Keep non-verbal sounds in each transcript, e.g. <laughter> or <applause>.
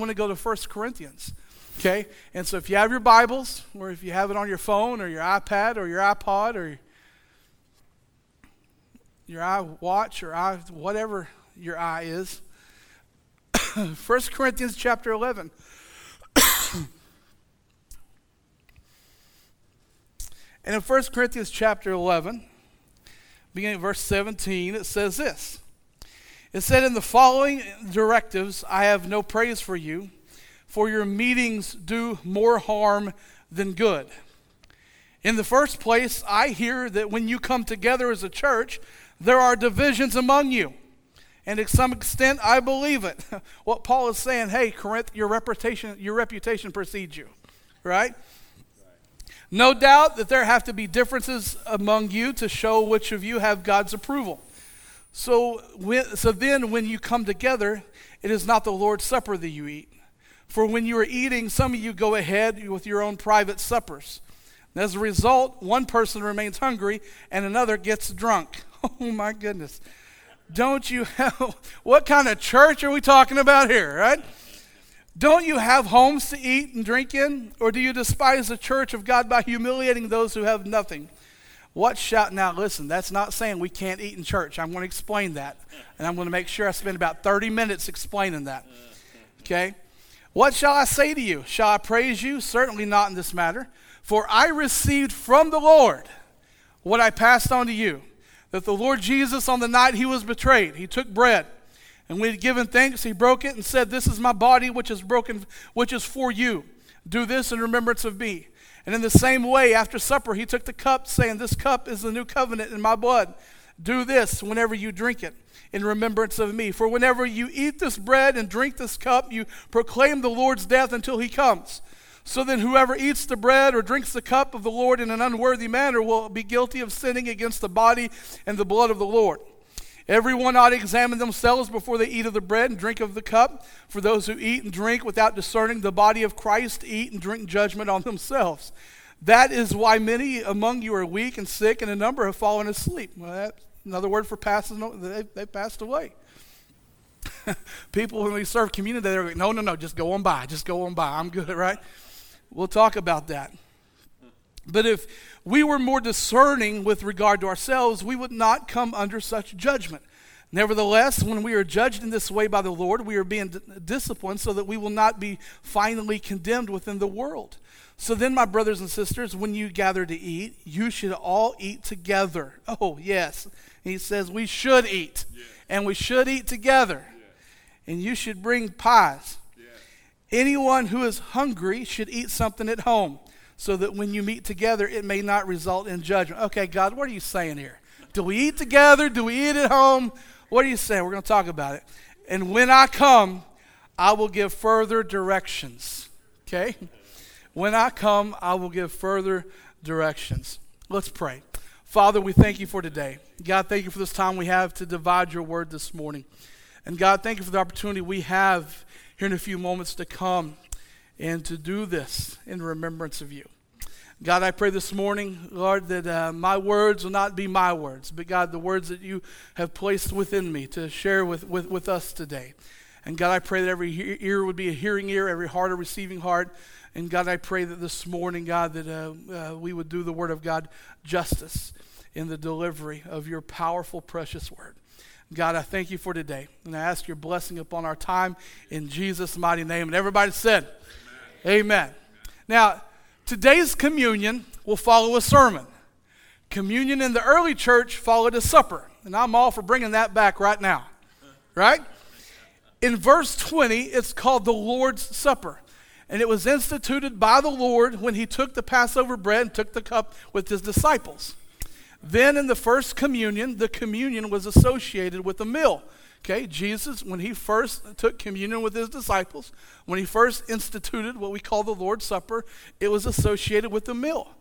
want to go to 1 Corinthians. Okay? And so if you have your Bibles, or if you have it on your phone, or your iPad, or your iPod, or your iWatch, or i whatever your eye is, <coughs> 1 Corinthians chapter 11. <coughs> and in 1 Corinthians chapter 11, beginning at verse 17, it says this. It said, In the following directives, I have no praise for you, for your meetings do more harm than good. In the first place, I hear that when you come together as a church, there are divisions among you. And to some extent, I believe it. <laughs> what Paul is saying, hey, Corinth, your reputation, your reputation precedes you, right? No doubt that there have to be differences among you to show which of you have God's approval. So, when, so then, when you come together, it is not the Lord's Supper that you eat. For when you are eating, some of you go ahead with your own private suppers. And as a result, one person remains hungry and another gets drunk. <laughs> Oh my goodness. Don't you have, <laughs> what kind of church are we talking about here, right? Don't you have homes to eat and drink in? Or do you despise the church of God by humiliating those who have nothing? What shall, now listen, that's not saying we can't eat in church. I'm going to explain that. And I'm going to make sure I spend about 30 minutes explaining that. Okay? What shall I say to you? Shall I praise you? Certainly not in this matter. For I received from the Lord what I passed on to you that the Lord Jesus, on the night he was betrayed, he took bread. And when he had given thanks, he broke it and said, This is my body, which is broken, which is for you. Do this in remembrance of me. And in the same way, after supper, he took the cup, saying, This cup is the new covenant in my blood. Do this whenever you drink it in remembrance of me. For whenever you eat this bread and drink this cup, you proclaim the Lord's death until he comes. So then, whoever eats the bread or drinks the cup of the Lord in an unworthy manner will be guilty of sinning against the body and the blood of the Lord. Everyone ought to examine themselves before they eat of the bread and drink of the cup. For those who eat and drink without discerning the body of Christ eat and drink judgment on themselves. That is why many among you are weak and sick, and a number have fallen asleep. Well, that's another word for passing, they, they passed away. <laughs> People, when we serve community, they're like, no, no, no, just go on by. Just go on by. I'm good, right? We'll talk about that. But if we were more discerning with regard to ourselves, we would not come under such judgment. Nevertheless, when we are judged in this way by the Lord, we are being d- disciplined so that we will not be finally condemned within the world. So then, my brothers and sisters, when you gather to eat, you should all eat together. <laughs> Oh, yes. He says we should eat, yeah. and we should eat together. Yeah. And you should bring pies. Yeah. Anyone who is hungry should eat something at home so that when you meet together, it may not result in judgment. Okay, God, what are you saying here? Do we eat together? Do we eat at home? What are you saying? We're going to talk about it. And when I come, I will give further directions. Okay? When I come, I will give further directions. Let's pray. Father, we thank you for today. God, thank you for this time we have to divide your word this morning. And God, thank you for the opportunity we have here in a few moments to come and to do this in remembrance of you. God, I pray this morning, Lord, that uh, my words will not be my words, but God, the words that you have placed within me to share with, with, with us today. And God, I pray that every ear would be a hearing ear, every heart a receiving heart. And God, I pray that this morning, God, that uh, uh, we would do the Word of God justice in the delivery of your powerful, precious Word. God, I thank you for today. And I ask your blessing upon our time in Jesus' mighty name. And everybody said, Amen. Now, today's communion will follow a sermon. Communion in the early church followed a supper. And I'm all for bringing that back right now. Right? In verse 20, it's called the Lord's Supper. And it was instituted by the Lord when he took the Passover bread and took the cup with his disciples. Then in the first communion, the communion was associated with a meal. Okay, Jesus, when he first took communion with his disciples, when he first instituted what we call the Lord's Supper, it was associated with the meal.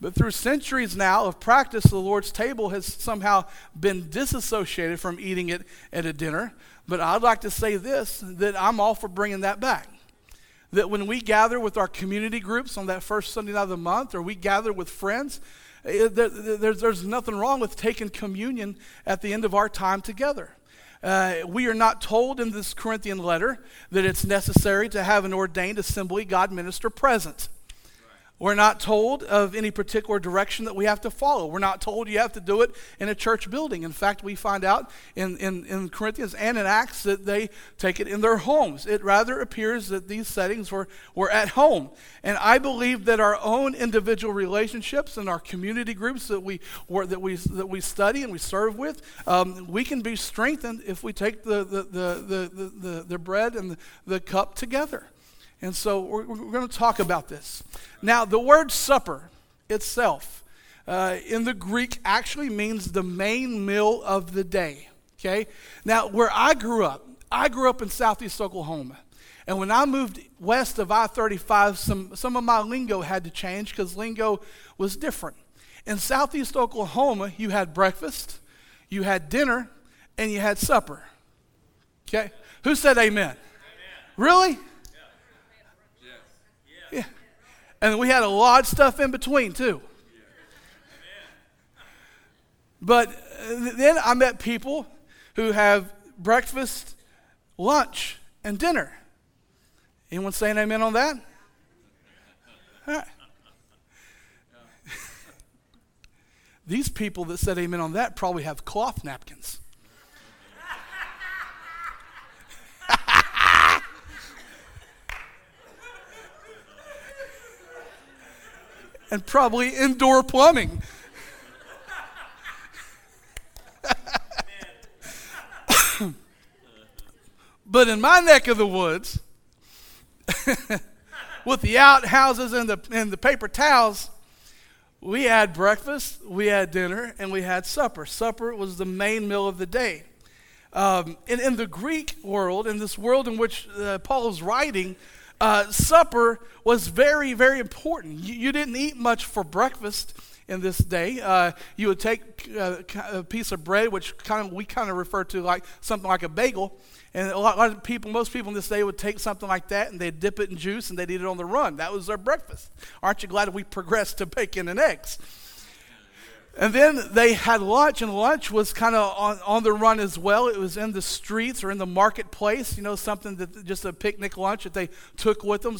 But through centuries now of practice, the Lord's table has somehow been disassociated from eating it at a dinner. But I'd like to say this that I'm all for bringing that back. That when we gather with our community groups on that first Sunday night of the month, or we gather with friends, eh, there's, there's nothing wrong with taking communion at the end of our time together. Uh, we are not told in this Corinthian letter that it's necessary to have an ordained assembly God minister present. We're not told of any particular direction that we have to follow. We're not told you have to do it in a church building. In fact, we find out in, in, in Corinthians and in Acts that they take it in their homes. It rather appears that these settings were, were at home. And I believe that our own individual relationships and our community groups that we, that we, that we study and we serve with, um, we can be strengthened if we take the, the, the, the, the, the bread and the, the cup together. And so we're, we're going to talk about this. Now, the word supper itself uh, in the Greek actually means the main meal of the day. Okay? Now, where I grew up, I grew up in southeast Oklahoma. And when I moved west of I 35, some, some of my lingo had to change because lingo was different. In southeast Oklahoma, you had breakfast, you had dinner, and you had supper. Okay? Who said amen? amen. Really? Yeah. And we had a lot of stuff in between, too. But uh, then I met people who have breakfast, lunch, and dinner. Anyone saying amen on that? <laughs> These people that said amen on that probably have cloth napkins. And probably indoor plumbing. <laughs> but in my neck of the woods, <laughs> with the outhouses and the, and the paper towels, we had breakfast, we had dinner, and we had supper. Supper was the main meal of the day. Um, and in the Greek world, in this world in which uh, Paul is writing, uh, supper was very, very important. You, you, didn't eat much for breakfast in this day. Uh, you would take uh, a piece of bread, which kind of we kind of refer to like something like a bagel, and a lot, a lot, of people, most people in this day would take something like that and they'd dip it in juice and they'd eat it on the run. That was their breakfast. Aren't you glad we progressed to bacon and eggs? And then they had lunch, and lunch was kind of on, on the run as well. It was in the streets or in the marketplace, you know, something that just a picnic lunch that they took with them,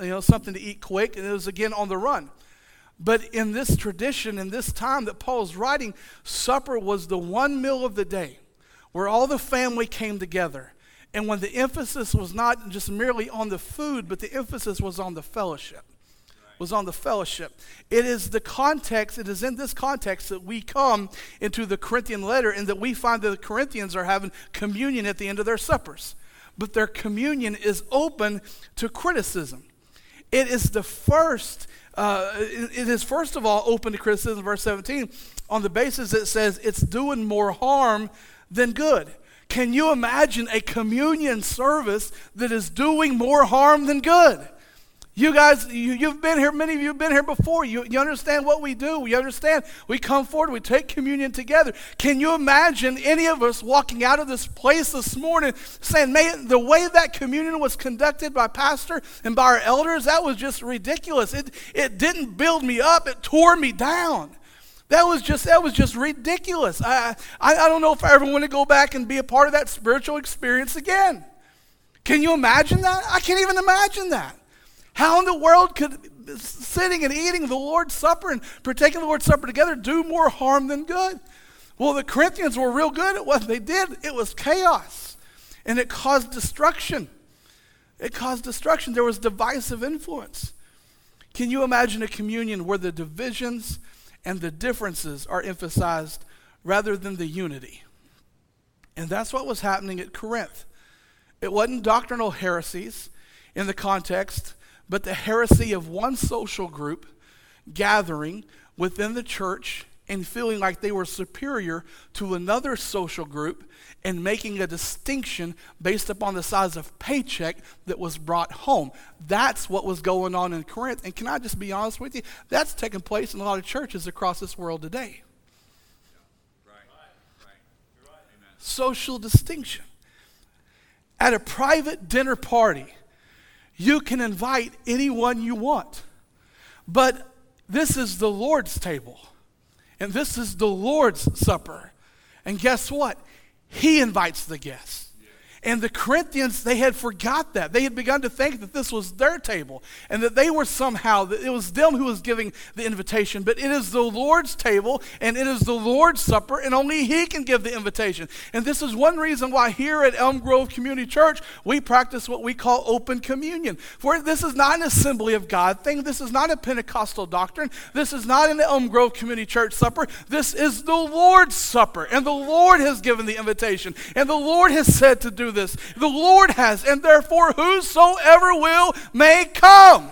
you know, something to eat quick, and it was again on the run. But in this tradition, in this time that Paul is writing, supper was the one meal of the day where all the family came together. And when the emphasis was not just merely on the food, but the emphasis was on the fellowship was on the fellowship. It is the context, it is in this context that we come into the Corinthian letter and that we find that the Corinthians are having communion at the end of their suppers. But their communion is open to criticism. It is the first, uh, it is first of all open to criticism, verse 17, on the basis it says it's doing more harm than good. Can you imagine a communion service that is doing more harm than good? You guys, you, have been here, many of you have been here before. You, you understand what we do. We understand. We come forward, we take communion together. Can you imagine any of us walking out of this place this morning saying, man, the way that communion was conducted by Pastor and by our elders, that was just ridiculous. It, it didn't build me up, it tore me down. That was just that was just ridiculous. I, I, I don't know if I ever want to go back and be a part of that spiritual experience again. Can you imagine that? I can't even imagine that. How in the world could sitting and eating the Lord's Supper and partaking the Lord's Supper together do more harm than good? Well, the Corinthians were real good at what they did. It was chaos, and it caused destruction. It caused destruction. There was divisive influence. Can you imagine a communion where the divisions and the differences are emphasized rather than the unity? And that's what was happening at Corinth. It wasn't doctrinal heresies in the context but the heresy of one social group gathering within the church and feeling like they were superior to another social group and making a distinction based upon the size of paycheck that was brought home. That's what was going on in Corinth. And can I just be honest with you? That's taking place in a lot of churches across this world today. Social distinction. At a private dinner party, you can invite anyone you want. But this is the Lord's table, and this is the Lord's supper. And guess what? He invites the guests. And the Corinthians, they had forgot that. They had begun to think that this was their table and that they were somehow, that it was them who was giving the invitation. But it is the Lord's table and it is the Lord's supper, and only He can give the invitation. And this is one reason why here at Elm Grove Community Church, we practice what we call open communion. For this is not an assembly of God thing, this is not a Pentecostal doctrine, this is not an Elm Grove Community Church supper. This is the Lord's supper, and the Lord has given the invitation, and the Lord has said to do this. The Lord has, and therefore whosoever will may come.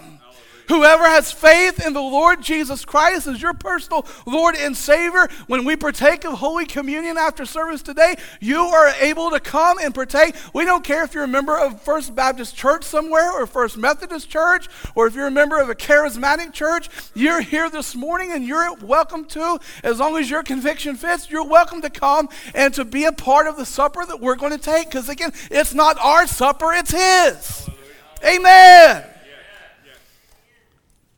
Whoever has faith in the Lord Jesus Christ as your personal Lord and Savior, when we partake of Holy Communion after service today, you are able to come and partake. We don't care if you're a member of First Baptist Church somewhere or First Methodist Church or if you're a member of a charismatic church. You're here this morning and you're welcome to, as long as your conviction fits, you're welcome to come and to be a part of the supper that we're going to take. Because again, it's not our supper, it's His. Amen.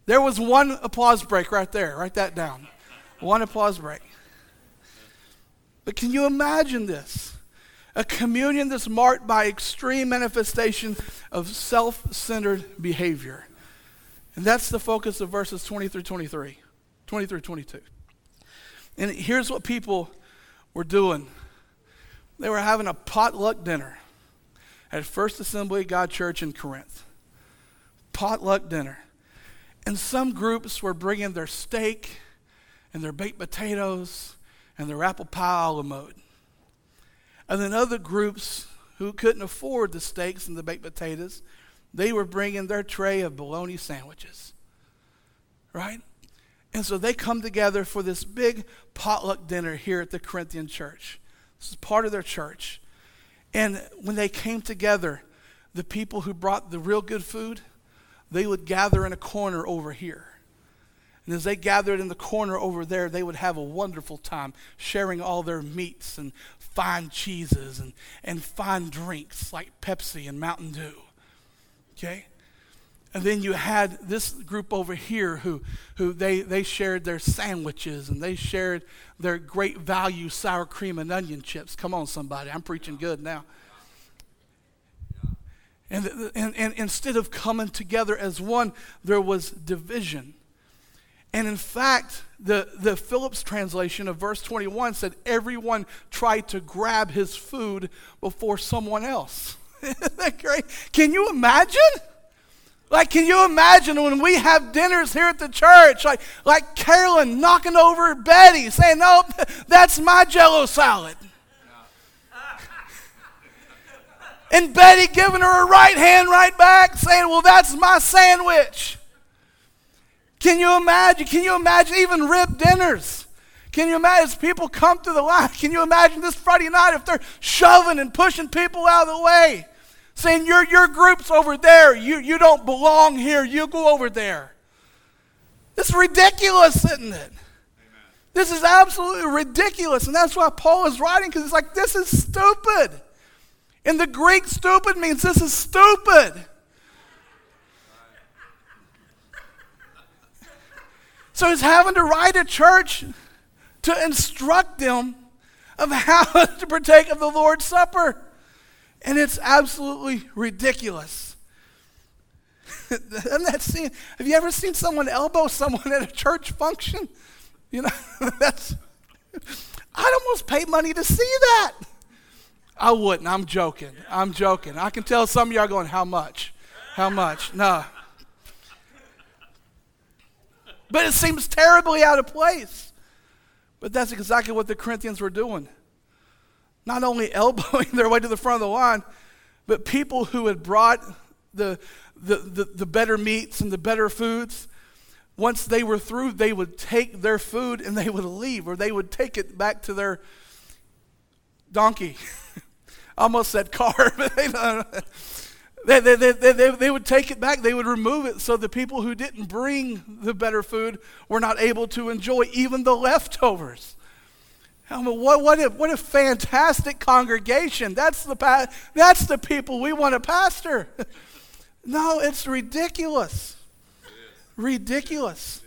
There was one applause break right there. Write that down. One applause break. But can you imagine this? A communion that's marked by extreme manifestation of self centered behavior. And that's the focus of verses 20 through 23, 20 through 22. And here's what people were doing they were having a potluck dinner at First Assembly God Church in Corinth. Potluck dinner. And some groups were bringing their steak and their baked potatoes and their apple pie a la mode. And then other groups who couldn't afford the steaks and the baked potatoes, they were bringing their tray of bologna sandwiches. Right? And so they come together for this big potluck dinner here at the Corinthian church. This is part of their church. And when they came together, the people who brought the real good food, they would gather in a corner over here. And as they gathered in the corner over there, they would have a wonderful time sharing all their meats and fine cheeses and, and fine drinks like Pepsi and Mountain Dew. Okay? And then you had this group over here who, who they, they shared their sandwiches and they shared their great value sour cream and onion chips. Come on, somebody. I'm preaching good now. And, and, and instead of coming together as one, there was division. And in fact, the, the Phillips translation of verse 21 said, Everyone tried to grab his food before someone else. <laughs> Isn't that great? Can you imagine? Like, can you imagine when we have dinners here at the church, like, like Carolyn knocking over Betty, saying, No, <laughs> that's my jello salad. And Betty giving her a right hand right back, saying, Well, that's my sandwich. Can you imagine? Can you imagine even rib dinners? Can you imagine as people come through the line? Can you imagine this Friday night if they're shoving and pushing people out of the way? Saying, Your, your group's over there. You, you don't belong here. You go over there. This is ridiculous, isn't it? Amen. This is absolutely ridiculous. And that's why Paul is writing, because it's like, this is stupid. In the Greek, stupid means this is stupid. So he's having to write a church to instruct them of how <laughs> to partake of the Lord's Supper. And it's absolutely ridiculous. <laughs> that seen, have you ever seen someone elbow someone at a church function? You know, <laughs> that's, I'd almost pay money to see that. I wouldn't. I'm joking. I'm joking. I can tell some of y'all going, How much? How much? No. But it seems terribly out of place. But that's exactly what the Corinthians were doing. Not only <laughs> elbowing their way to the front of the line, but people who had brought the, the, the, the better meats and the better foods, once they were through, they would take their food and they would leave, or they would take it back to their donkey. <laughs> almost said car, <laughs> they, they, they, they, they, would take it back. They would remove it so the people who didn't bring the better food were not able to enjoy even the leftovers. I mean, what, what, a, what a fantastic congregation. That's the, that's the people we want to pastor. <laughs> no, it's ridiculous. Ridiculous.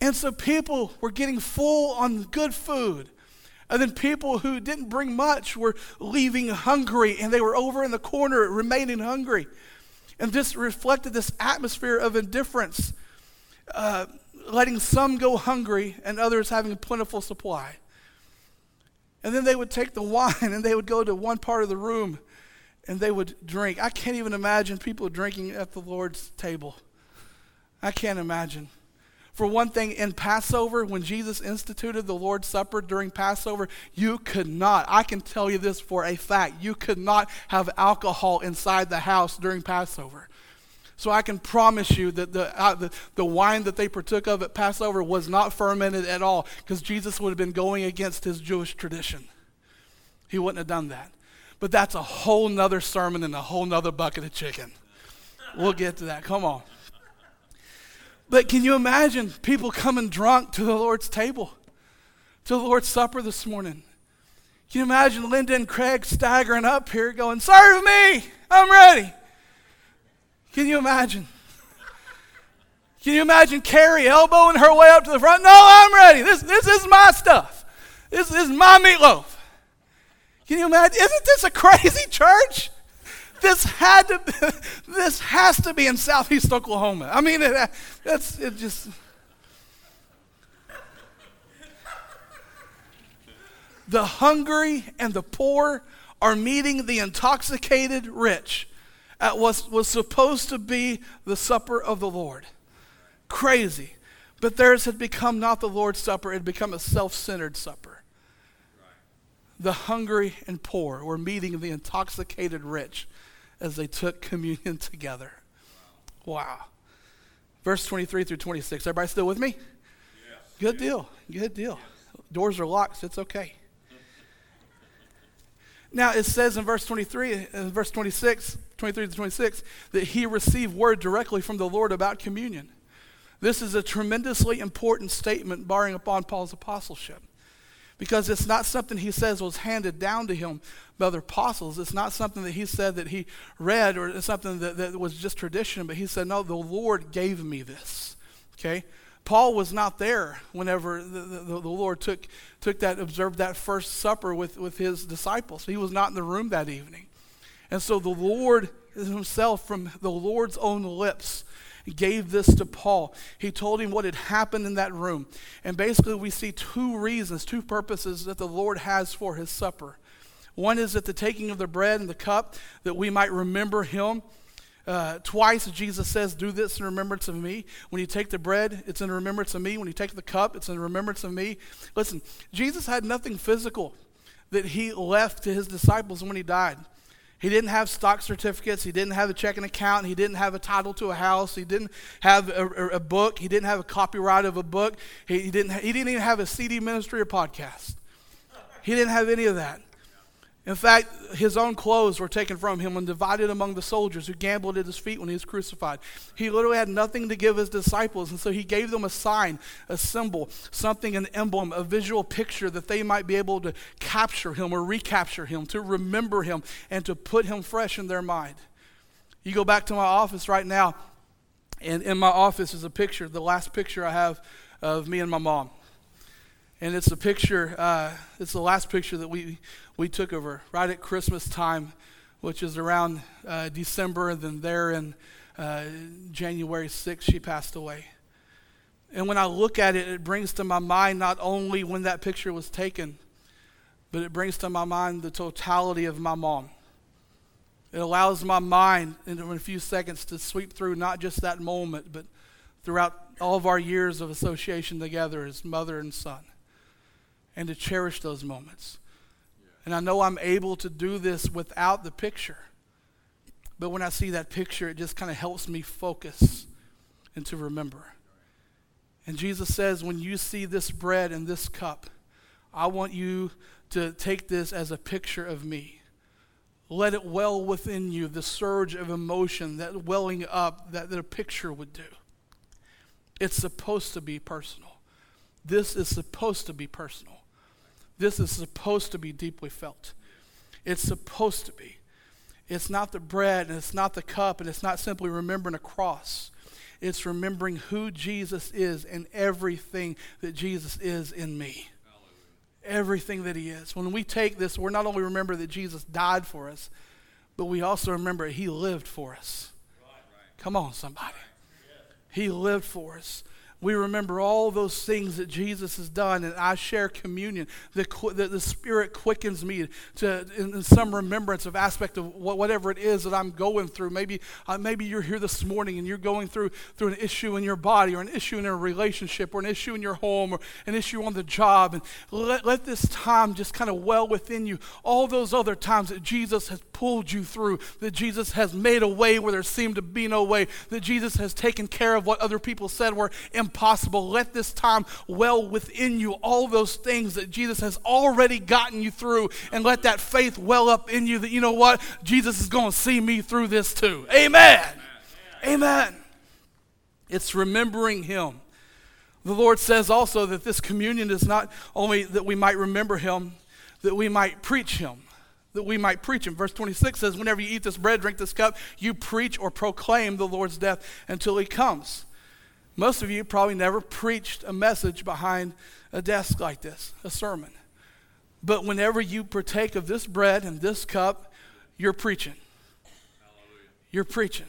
And so people were getting full on good food And then people who didn't bring much were leaving hungry and they were over in the corner remaining hungry. And this reflected this atmosphere of indifference, uh, letting some go hungry and others having a plentiful supply. And then they would take the <laughs> wine and they would go to one part of the room and they would drink. I can't even imagine people drinking at the Lord's table. I can't imagine. For one thing, in Passover, when Jesus instituted the Lord's Supper during Passover, you could not, I can tell you this for a fact, you could not have alcohol inside the house during Passover. So I can promise you that the, uh, the, the wine that they partook of at Passover was not fermented at all because Jesus would have been going against his Jewish tradition. He wouldn't have done that. But that's a whole nother sermon and a whole nother bucket of chicken. We'll get to that. Come on. But can you imagine people coming drunk to the Lord's table, to the Lord's Supper this morning? Can you imagine Linda and Craig staggering up here going, Serve me! I'm ready. Can you imagine? Can you imagine Carrie elbowing her way up to the front? No, I'm ready. This, this is my stuff. This, is my meatloaf. Can you imagine? Isn't this a crazy <laughs> church? This had to. <laughs> This has to be in Southeast Oklahoma. I mean, it, that's it. Just the hungry and the poor are meeting the intoxicated rich at what was supposed to be the supper of the Lord. Crazy. But theirs had become not the Lord's supper, it had become a self centered supper. The hungry and poor were meeting the intoxicated rich as they took communion together. Wow. Verse 23 through 26. Everybody still with me? Yes. Good deal. Good deal. Yes. Doors are locked, so it's okay. Now it says in verse 23, in uh, verse 26, 23 to 26, that he received word directly from the Lord about communion. This is a tremendously important statement barring upon Paul's apostleship because it's not something he says was handed down to him by other apostles. It's not something that he said that he read or something that, that was just tradition, but he said, No, the Lord gave me this. Okay? Paul was not there whenever the, the, the, Lord took, took that, observed that first supper with, with his disciples. He was not in the room that evening. And so the Lord himself, from the Lord's own lips, gave this to Paul. He told him what had happened in that room. And basically, we see two reasons, two purposes that the Lord has for his supper. One is at the taking of the bread and the cup, that we might remember him. Uh, twice Jesus says, Do this in remembrance of me. When you take the bread, it's in remembrance of me. When you take the cup, it's in remembrance of me. Listen, Jesus had nothing physical that he left to his disciples when he died. He didn't have stock certificates. He didn't have a checking account. He didn't have a title to a house. He didn't have a, a book. He didn't have a copyright of a book. He, he, didn't, he didn't even have a CD ministry or podcast. He didn't have any of that. In fact, his own clothes were taken from him and divided among the soldiers who gambled at his feet when he was crucified. He literally had nothing to give his disciples, and so he gave them a sign, a symbol, something, an emblem, a visual picture that they might be able to capture him or recapture him, to remember him, and to put him fresh in their mind. You go back to my office right now, and in my office is a picture, the last picture I have of me and my mom. And it's a picture, uh, it's the last picture that we, we took of her right at Christmas time, which is around uh, December, and then there in uh, January 6th, she passed away. And when I look at it, it brings to my mind not only when that picture was taken, but it brings to my mind the totality of my mom. It allows my mind in a few seconds to sweep through not just that moment, but throughout all of our years of association together as mother and son and to cherish those moments. And I know I'm able to do this without the picture. But when I see that picture, it just kind of helps me focus and to remember. And Jesus says, when you see this bread and this cup, I want you to take this as a picture of me. Let it well within you, the surge of emotion that welling up that, that a picture would do. It's supposed to be personal. This is supposed to be personal. This is supposed to be deeply felt. It's supposed to be. It's not the bread and it's not the cup and it's not simply remembering a cross. It's remembering who Jesus is and everything that Jesus is in me. everything that He is. When we take this, we're not only remember that Jesus died for us, but we also remember He lived for us. Come on, somebody. He lived for us we remember all those things that Jesus has done, and I share communion. The, the, the Spirit quickens me to in, in, some remembrance of aspect of whatever it is that I'm going through. Maybe uh, maybe you're here this morning and you're going through through an issue in your body, or an issue in a relationship, or an issue in your home, or an issue on the job, and let, let this time just kind of well within you. All those other times that Jesus has pulled you through, that Jesus has made a way where there seemed to be no way, that Jesus has taken care of what other people said were impossible. Let this time well within you all those things that Jesus has already gotten you through, and let that faith well up in you that you know what? Jesus is going to see me through this too. Amen. Amen. Amen. It's remembering Him. The Lord says also that this communion is not only that we might remember Him, that we might preach Him that we might preach him. Verse 26 says, Whenever you eat this bread, drink this cup, you preach or proclaim the Lord's death until he comes. Most of you probably never preached a message behind a desk like this, a sermon. But whenever you partake of this bread and this cup, you're preaching. Hallelujah. You're preaching.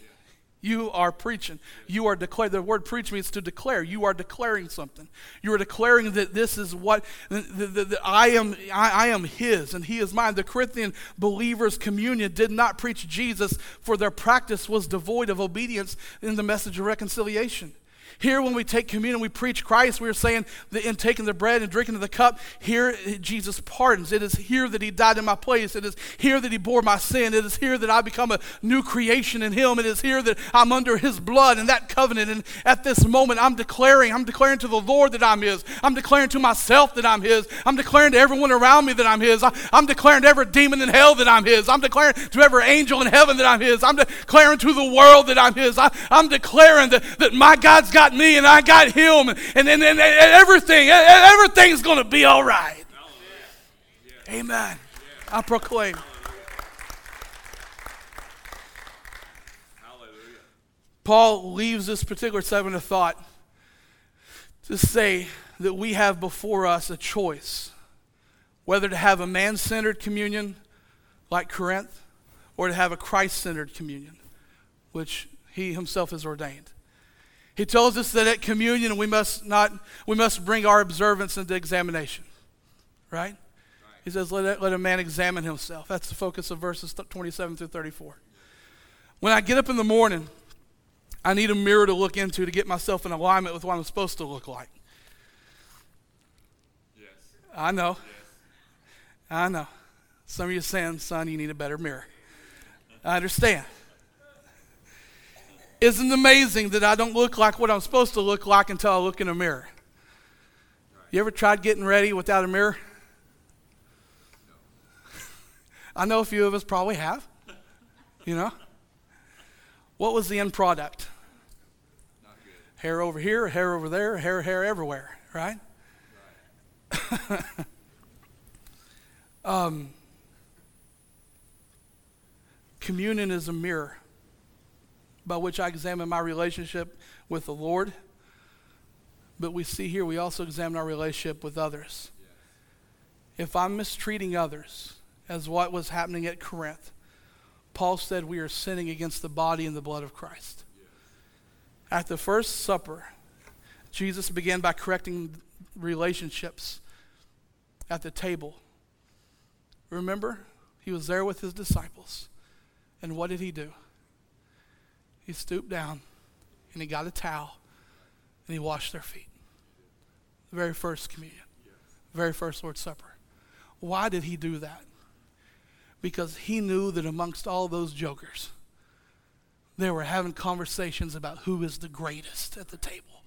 You are preaching. You are declaring. The word preach means to declare. You are declaring something. You are declaring that this is what that I am. I, I am His and He is mine. The Corinthian believers' communion did not preach Jesus, for their practice was devoid of obedience in the message of reconciliation. Here, when we take communion, we preach Christ. We are saying that in taking the bread and drinking of the cup, here Jesus pardons. It is here that He died in my place. It is here that He bore my sin. It is here that I become a new creation in Him. It is here that I'm under His blood and that covenant. And at this moment, I'm declaring, I'm declaring to the Lord that I'm His. I'm declaring to myself that I'm His. I'm declaring to everyone around me that I'm His. I'm declaring to every demon in hell that I'm His. I'm declaring to every angel in heaven that I'm His. I'm declaring to the world that I'm His. I, am declaring that, that my God's got got me and I got him, and, and, and, and everything, everything's going to be all right. Amen. I proclaim. Paul leaves this particular segment of thought to say that we have before us a choice whether to have a man centered communion like Corinth or to have a Christ centered communion, which he himself has ordained. He tells us that at communion we must not we must bring our observance into examination. Right? He says, let, let a man examine himself. That's the focus of verses 27 through 34. When I get up in the morning, I need a mirror to look into to get myself in alignment with what I'm supposed to look like. Yes. I know. Yes. I know. Some of you saying, son, you need a better mirror. I understand. Isn't it amazing that I don't look like what I'm supposed to look like until I look in a mirror? You ever tried getting ready without a mirror? I know a few of us probably have. You know? What was the end product? Hair over here, hair over there, hair, hair everywhere, right? <laughs> um, communion is a mirror by which I examine my relationship with the Lord. But we see here we also examine our relationship with others. If I'm mistreating others, as what was happening at Corinth, Paul said we are sinning against the body and the blood of Christ. At the First Supper, Jesus began by correcting relationships at the table. Remember, he was there with his disciples. And what did he do? He stooped down and he got a towel and he washed their feet. The very first communion, the very first Lord's Supper. Why did he do that? Because he knew that amongst all those jokers, they were having conversations about who is the greatest at the table.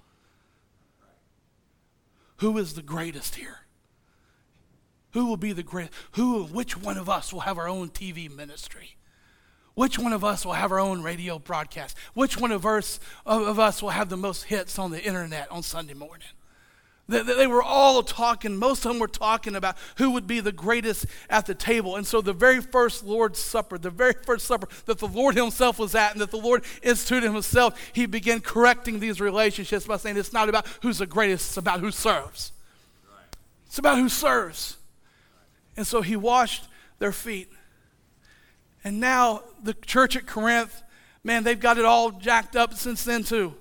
Who is the greatest here? Who will be the great? Who, which one of us will have our own TV ministry? Which one of us will have our own radio broadcast? Which one of us, of us will have the most hits on the internet on Sunday morning? They, they were all talking, most of them were talking about who would be the greatest at the table. And so, the very first Lord's Supper, the very first supper that the Lord Himself was at and that the Lord instituted Himself, He began correcting these relationships by saying it's not about who's the greatest, it's about who serves. It's about who serves. And so he washed their feet. And now the church at Corinth, man, they've got it all jacked up since then, too.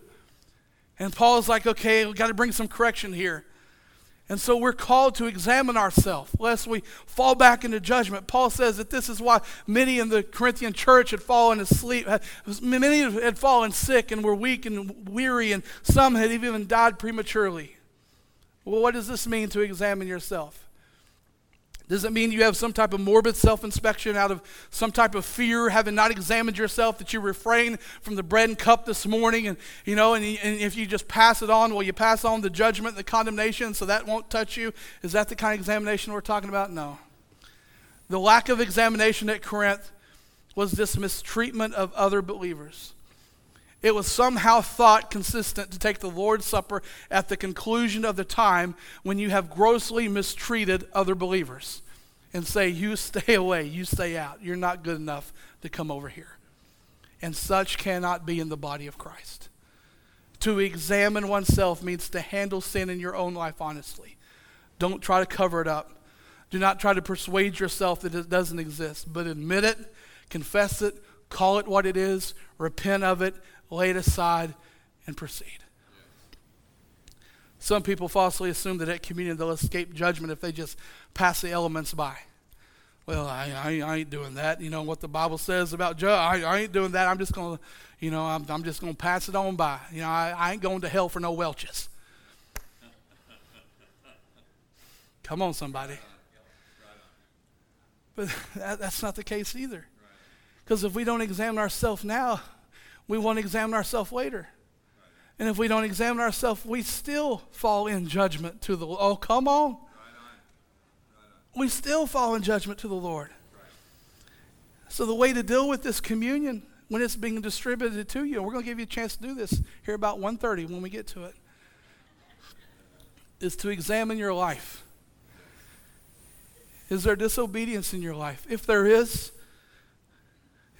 And Paul's like, okay, we've got to bring some correction here. And so we're called to examine ourselves lest we fall back into judgment. Paul says that this is why many in the Corinthian church had fallen asleep. Many had fallen sick and were weak and weary, and some had even died prematurely. Well, what does this mean to examine yourself? Does it mean you have some type of morbid self inspection out of some type of fear, having not examined yourself, that you refrain from the bread and cup this morning? And, you know, and, and if you just pass it on, well, you pass on the judgment, the condemnation, so that won't touch you? Is that the kind of examination we're talking about? No. The lack of examination at Corinth was this mistreatment of other believers. It was somehow thought consistent to take the Lord's Supper at the conclusion of the time when you have grossly mistreated other believers and say, You stay <laughs> away, you stay out. You're not good enough to come over here. And such cannot be in the body of Christ. To examine oneself means to handle sin in your own life honestly. Don't try to cover it up. Do not try to persuade yourself that it doesn't exist, but admit it, confess it, call it what it is, repent of it, lay it aside, and proceed. Some people falsely assume that at communion they'll escape judgment if they just pass the elements by. Well, I, I, I ain't doing that. You know what the Bible says about judge. I, I ain't doing that. I'm just to, you know, I'm, I'm just to pass it on by. You know, I, I ain't going to hell for no Welch's. <laughs> Come on, somebody. But <laughs> that, that's not the case either. Because if we don't examine ourselves now, we won't examine ourselves later. And if we don't examine ourselves, we still fall in judgment to the Lord. Oh, come on. We still fall in judgment to the Lord. So the way to deal with this communion when it's being distributed to you, we're going to give you a chance to do this here about 1.30 when we get to it, is to examine your life. Is there disobedience in your life? If there is,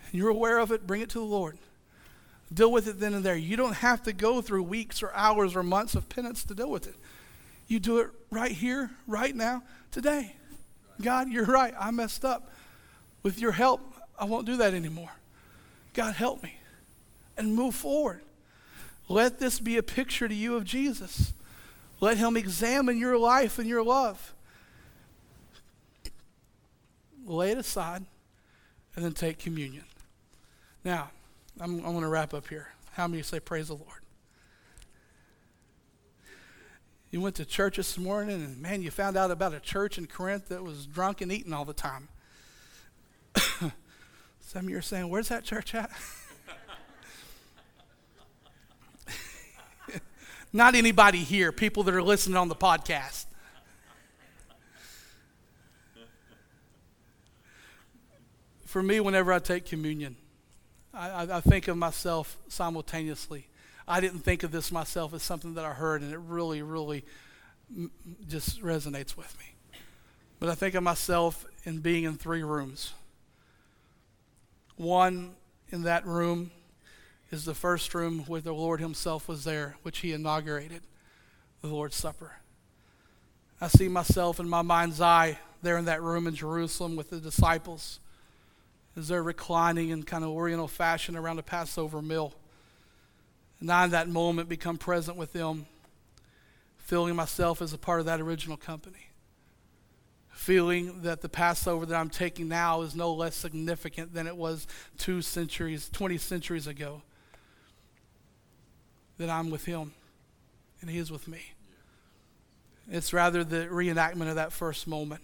and you're aware of it, bring it to the Lord. Deal with it then and there. You don't have to go through weeks or hours or months of penance to deal with it. You do it right here, right now, today. God, you're right. I messed up. With your help, I won't do that anymore. God, help me. And move forward. Let this be a picture to you of Jesus. Let him examine your life and your love. Lay it aside and then take communion. Now, I'm, I'm going to wrap up here. How many say, Praise the Lord? You went to church this morning, and man, you found out about a church in Corinth that was drunk and eating all the time. <coughs> Some of you are saying, Where's that church at? <laughs> Not anybody here, people that are listening on the podcast. For me, whenever I take communion, I, I think of myself simultaneously. I didn't think of this myself as something that I heard, and it really, really just resonates with me. But I think of myself in being in three rooms. One in that room is the first room where the Lord Himself was there, which He inaugurated the Lord's Supper. I see myself in my mind's eye there in that room in Jerusalem with the disciples as they're reclining in kind of oriental fashion around a Passover meal. And I, in that moment, become present with them, feeling myself as a part of that original company. Feeling that the Passover that I'm taking now is no less significant than it was two centuries, 20 centuries ago. That I'm with Him and He is with me. It's rather the reenactment of that first moment.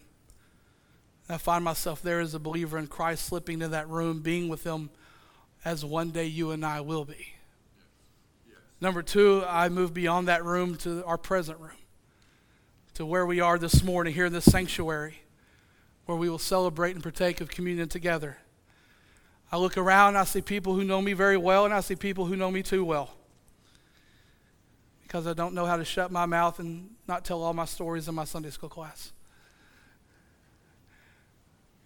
I find myself there as a believer in Christ, slipping into that room, being with Him as one day you and I will be. Number two, I move beyond that room to our present room, to where we are this morning here in this sanctuary, where we will celebrate and partake of communion together. I look around, I see people who know me very well, and I see people who know me too well. Because I don't know how to shut my mouth and not tell all my stories in my Sunday school class.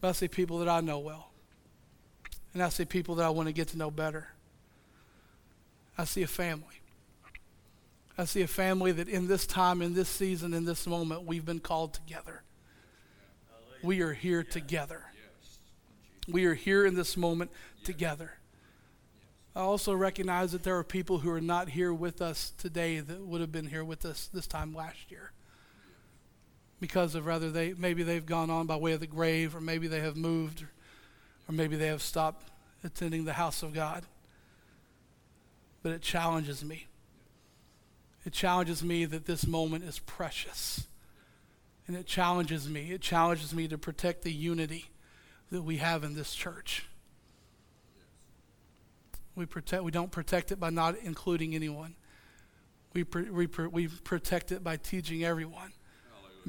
But I see people that I know well. And I see people that I want to get to know better. I see a family. I see a family that in this time, in this season, in this moment, we've been called together. We are here together. We are here in this moment together. I also recognize that there are people who are not here with us today that would have been here with us this time last year. Because of rather they maybe they've gone on by way of the grave, or maybe they have moved, or maybe they have stopped attending the house of God. But it challenges me. It challenges me that this moment is precious. And it challenges me. It challenges me to protect the unity that we have in this church. We, protect, we don't protect it by not including anyone. We, we, we protect it by teaching everyone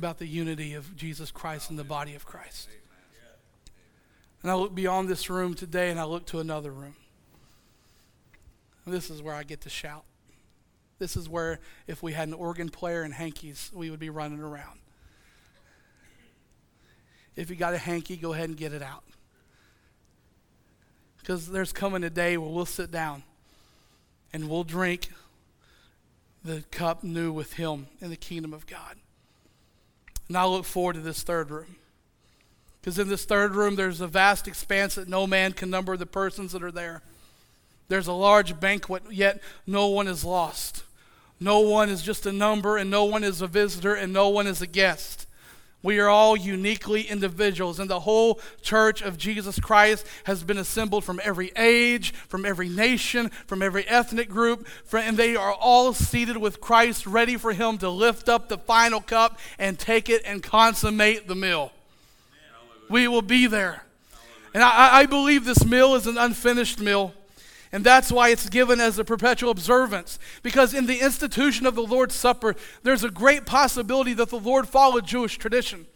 about the unity of Jesus Christ and the body of Christ. And I look beyond this room today and I look to another room. This is where I get to shout. This is where, if we had an organ player and hankies, we would be running around. If you got a hanky, go ahead and get it out. Because there's coming a day where we'll sit down and we'll drink the cup new with Him in the kingdom of God. And I look forward to this third room. Because in this third room, there's a vast expanse that no man can number the persons that are there. There's a large banquet, yet no one is lost. No one is just a number, and no one is a visitor, and no one is a guest. We are all uniquely individuals, and the whole church of Jesus Christ has been assembled from every age, from every nation, from every ethnic group, and they are all seated with Christ, ready for Him to lift up the final cup and take it and consummate the meal. We will be there. And I, I believe this meal is an unfinished meal. And that's why it's given as a perpetual observance. Because in the institution of the Lord's Supper, there's a great possibility that the Lord followed Jewish tradition.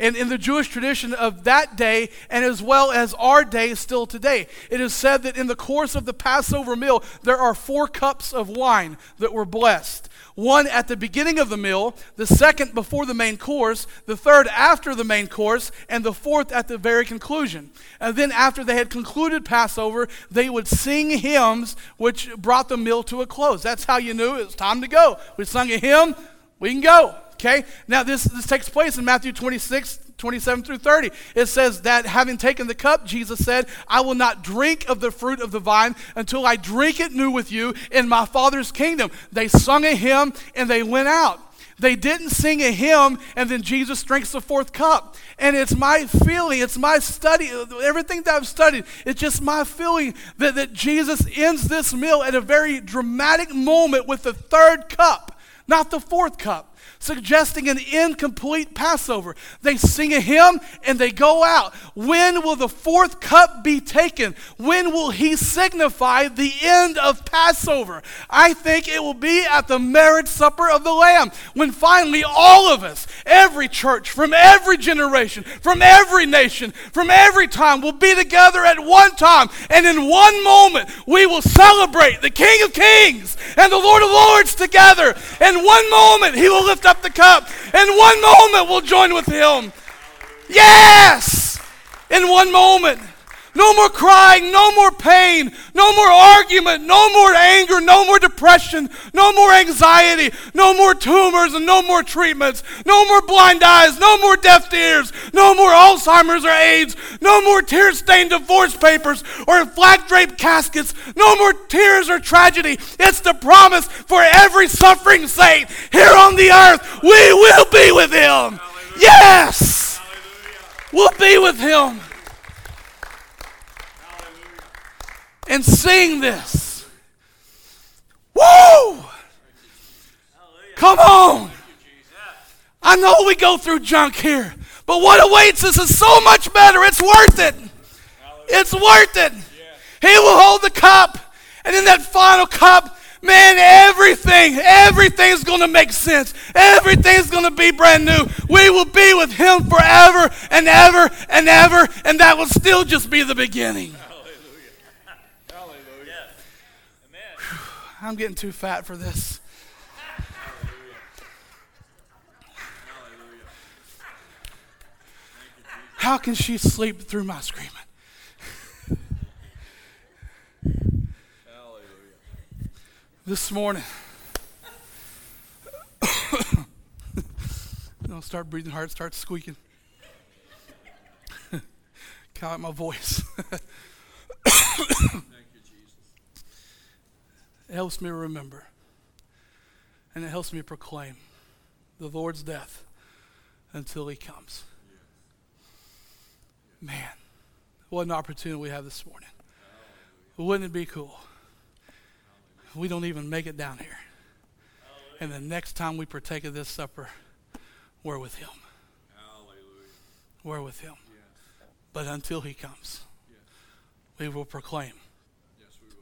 And in the Jewish tradition of that day, and as well as our day still today, it is said that in the course of the Passover meal, there are four cups of wine that were blessed one at the beginning of the meal, the second before the main course, the third after the main course, and the fourth at the very conclusion. And then, after they had concluded Passover, they would sing hymns which brought the meal to a close. That's how you knew it was time to go. We sung a hymn, we can go. Okay? Now, this, this takes place in Matthew 26, 27 through 30. It says that having taken the cup, Jesus said, I will not drink of the fruit of the vine until I drink it new with you in my Father's kingdom. They sung a hymn and they went out. They didn't sing a hymn and then Jesus drinks the fourth cup. And it's my feeling, it's my study, everything that I've studied, it's just my feeling that, that Jesus ends this meal at a very dramatic moment with the third cup, not the fourth cup suggesting an incomplete Passover. They sing a hymn and they go out. When will the fourth cup be taken? When will he signify the end of Passover? I think it will be at the marriage supper of the Lamb when finally all of us, every church, from every generation, from every nation, from every time, will be together at one time. And in one moment, we will celebrate the King of Kings and the Lord of Lords together. In one moment, he will lift up the cup. In one moment, we'll join with him. Yes! In one moment. No more crying, no more pain, no more argument, no more anger, no more depression, no more anxiety, no more tumors and no more treatments, no more blind eyes, no more deaf ears, no more Alzheimer's or AIDS, no more tear stained divorce papers or flag draped caskets, no more tears or tragedy. It's the promise for every suffering saint here on the earth. We will be with him. Yes! We'll be with him. And sing this. Woo! Come on. I know we go through junk here, but what awaits us is so much better. It's worth it. It's worth it. He will hold the cup, and in that final cup, man, everything, everything's going to make sense. Everything's going to be brand new. We will be with Him forever and ever and ever, and that will still just be the beginning. I'm getting too fat for this. How can she sleep through my screaming? this morning, <coughs> I'll start breathing hard, start squeaking. <coughs> Kind of my voice. <coughs> it helps me remember. And it helps me proclaim the Lord's death until he comes. Man, what an opportunity we have this morning. Wouldn't it be cool? We don't even make it down here. And the next time we partake of this supper, we're with him. We're with him. But until he comes, we will proclaim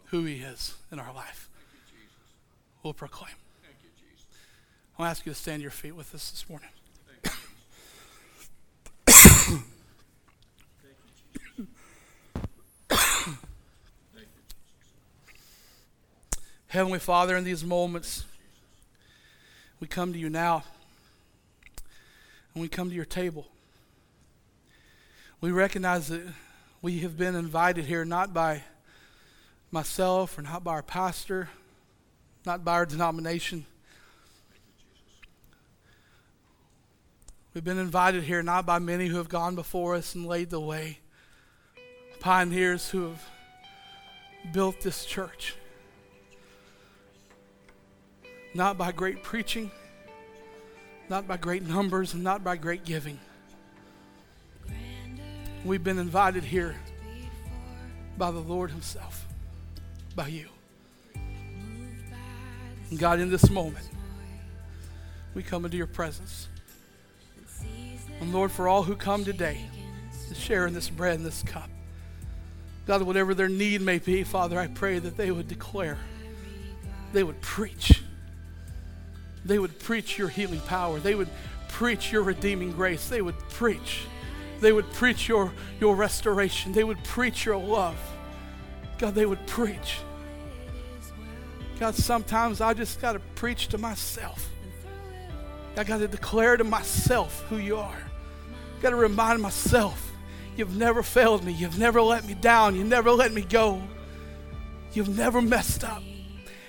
who he is in our life. We'll proclaim. You, I'll ask you to stand your feet with us this morning. Heavenly Father, in these moments, we come to you now and we come to your table. We recognize that we have been invited here not by myself or not by our pastor, not by our denomination. We've been invited here not by many who have gone before us and laid the way, pioneers who have built this church not by great preaching, not by great numbers, and not by great giving. We've been invited here by the Lord Himself, by you. God, in this moment, we come into your presence. And Lord, for all who come today to share in this bread and this cup, God, whatever their need may be, Father, I pray that they would declare, they would preach they would preach your healing power. They would preach your redeeming grace. They would preach. They would preach your, your restoration. They would preach your love. God, they would preach. God, sometimes I just got to preach to myself. I got to declare to myself who you are. Got to remind myself, you've never failed me. You've never let me down. You never let me go. You've never messed up.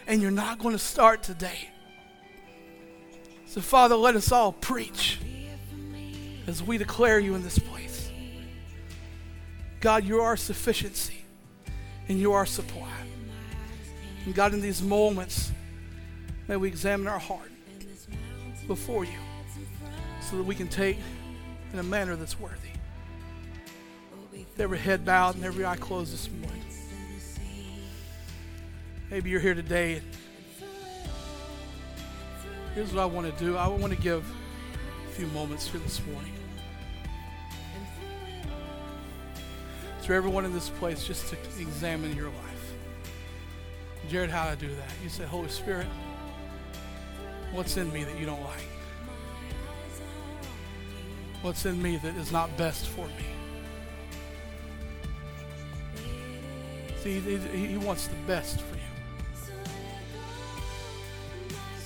And you're not going to start today. So, Father, let us all preach as we declare you in this place. God, you are sufficiency and you are supply. And God, in these moments, may we examine our heart before you so that we can take in a manner that's worthy. Every head bowed and every eye closed this morning. Maybe you're here today Here's what I want to do I want to give a few moments here this morning. To everyone in this place, just to examine your life. Jared, how do I do that? You say, Holy Spirit, what's in me that you don't like? What's in me that is not best for me? See, he, wants the best for you.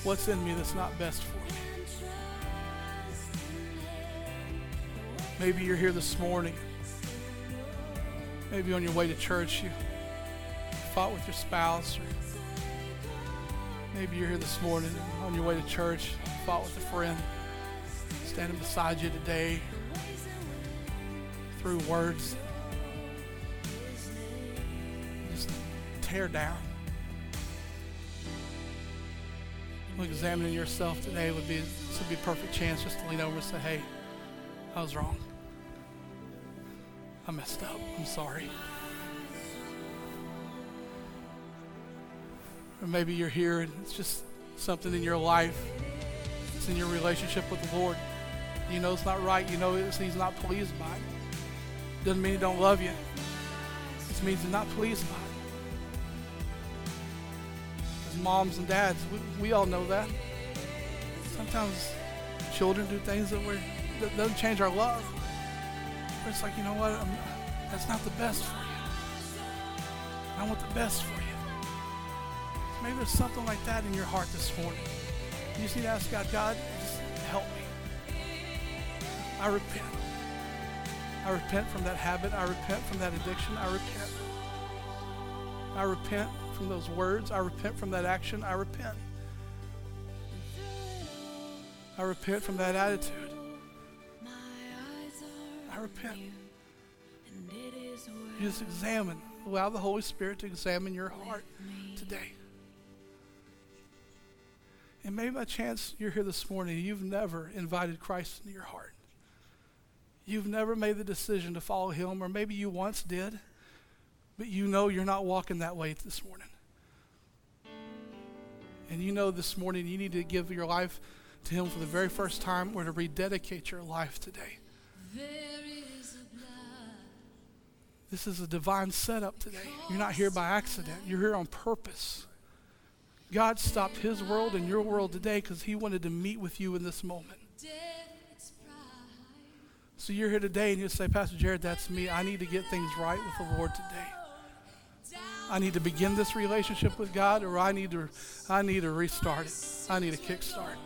what's in me that's not best for me. Maybe you're here this morning. Maybe on your way to church you fought with your spouse. Or maybe you're here this morning on your way to church, fought with a friend standing beside you today through words just tear down. examining yourself today would be this would be a perfect chance just to lean over and say, "Hey, I was wrong. I messed up. I'm sorry." Or maybe you're here and it's just something in your life. It's in your relationship with the Lord. You know it's not right. You know He's not pleased by it. Doesn't mean He don't love you. It just means He's not pleased by it As moms and dads, we, we all know that. Sometimes children do things that, we that doesn't change our love. But it's like, you know what? I'm, that's not the best for you. I want the best for you. Maybe there's something like that in your heart this morning. You just need to ask God, God, just help me. I repent. I repent from that habit. I repent from that addiction. I repent. I repent from those words. I repent from that action. I repent. I repent from that attitude. I repent. You just examine. Allow the Holy Spirit to examine your heart today. And maybe by chance you're here this morning you've never invited Christ into your heart. You've never made the decision to follow him, or maybe you once did, but you know you're not walking that way this morning. And you know this morning you need to give your life to him for the very first time or to rededicate your life today. This is a divine setup today. You're not here by accident, you're here on purpose. God stopped his world and your world today because he wanted to meet with you in this moment. So you're here today and you say, Pastor Jared, that's me. I need to get things right with the Lord today. I need to begin this relationship with God or I need to I need to restart it. I need a kickstart.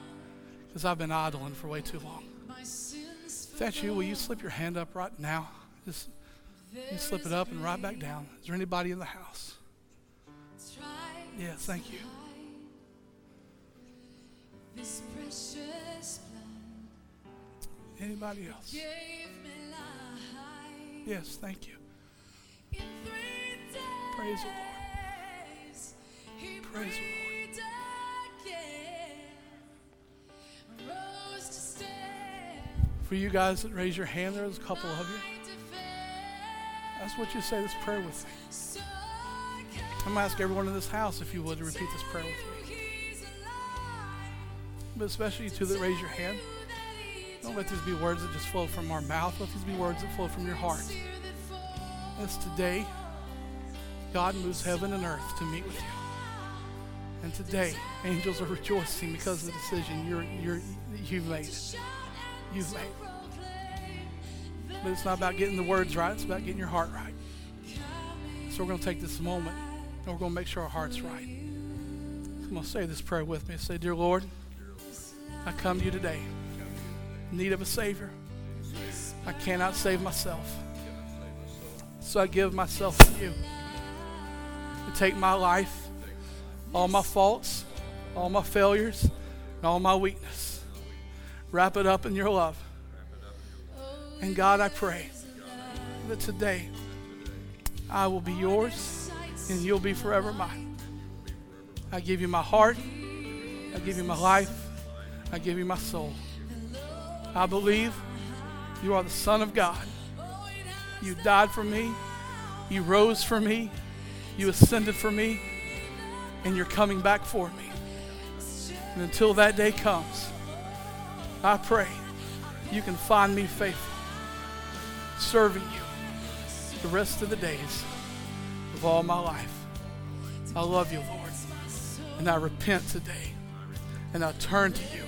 Because I've been idling for way too long. If that's you, will you slip your hand up right now? Just you slip it up and right back down. Is there anybody in the house? Yes, thank you. Anybody else? Yes, thank you. Praise the Lord. Praise the Lord. For you guys that raise your hand, there's a couple of you. That's what you say this prayer with me. I'm going to ask everyone in this house if you would to repeat this prayer with me. But especially to that raise your hand. Don't let these be words that just flow from our mouth. Let these be words that flow from your heart. As today, God moves heaven and earth to meet with you. And today, angels are rejoicing because of the decision you're, you're, you've made. You've made. But it's not about getting the words right, it's about getting your heart right. So we're going to take this moment and we're going to make sure our heart's right. I'm going to say this prayer with me. Say, Dear Lord, I come to you today in need of a Savior. I cannot save myself. So I give myself to you to take my life, all my faults, all my failures, and all my weakness. Wrap it up in your love. And God, I pray that today I will be yours and you'll be forever mine. I give you my heart. I give you my life. I give you my soul. I believe you are the Son of God. You died for me. You rose for me. You ascended for me. And you're coming back for me. And until that day comes, I pray you can find me faithful, serving you the rest of the days of all my life. I love you, Lord. And I repent today. And I turn to you.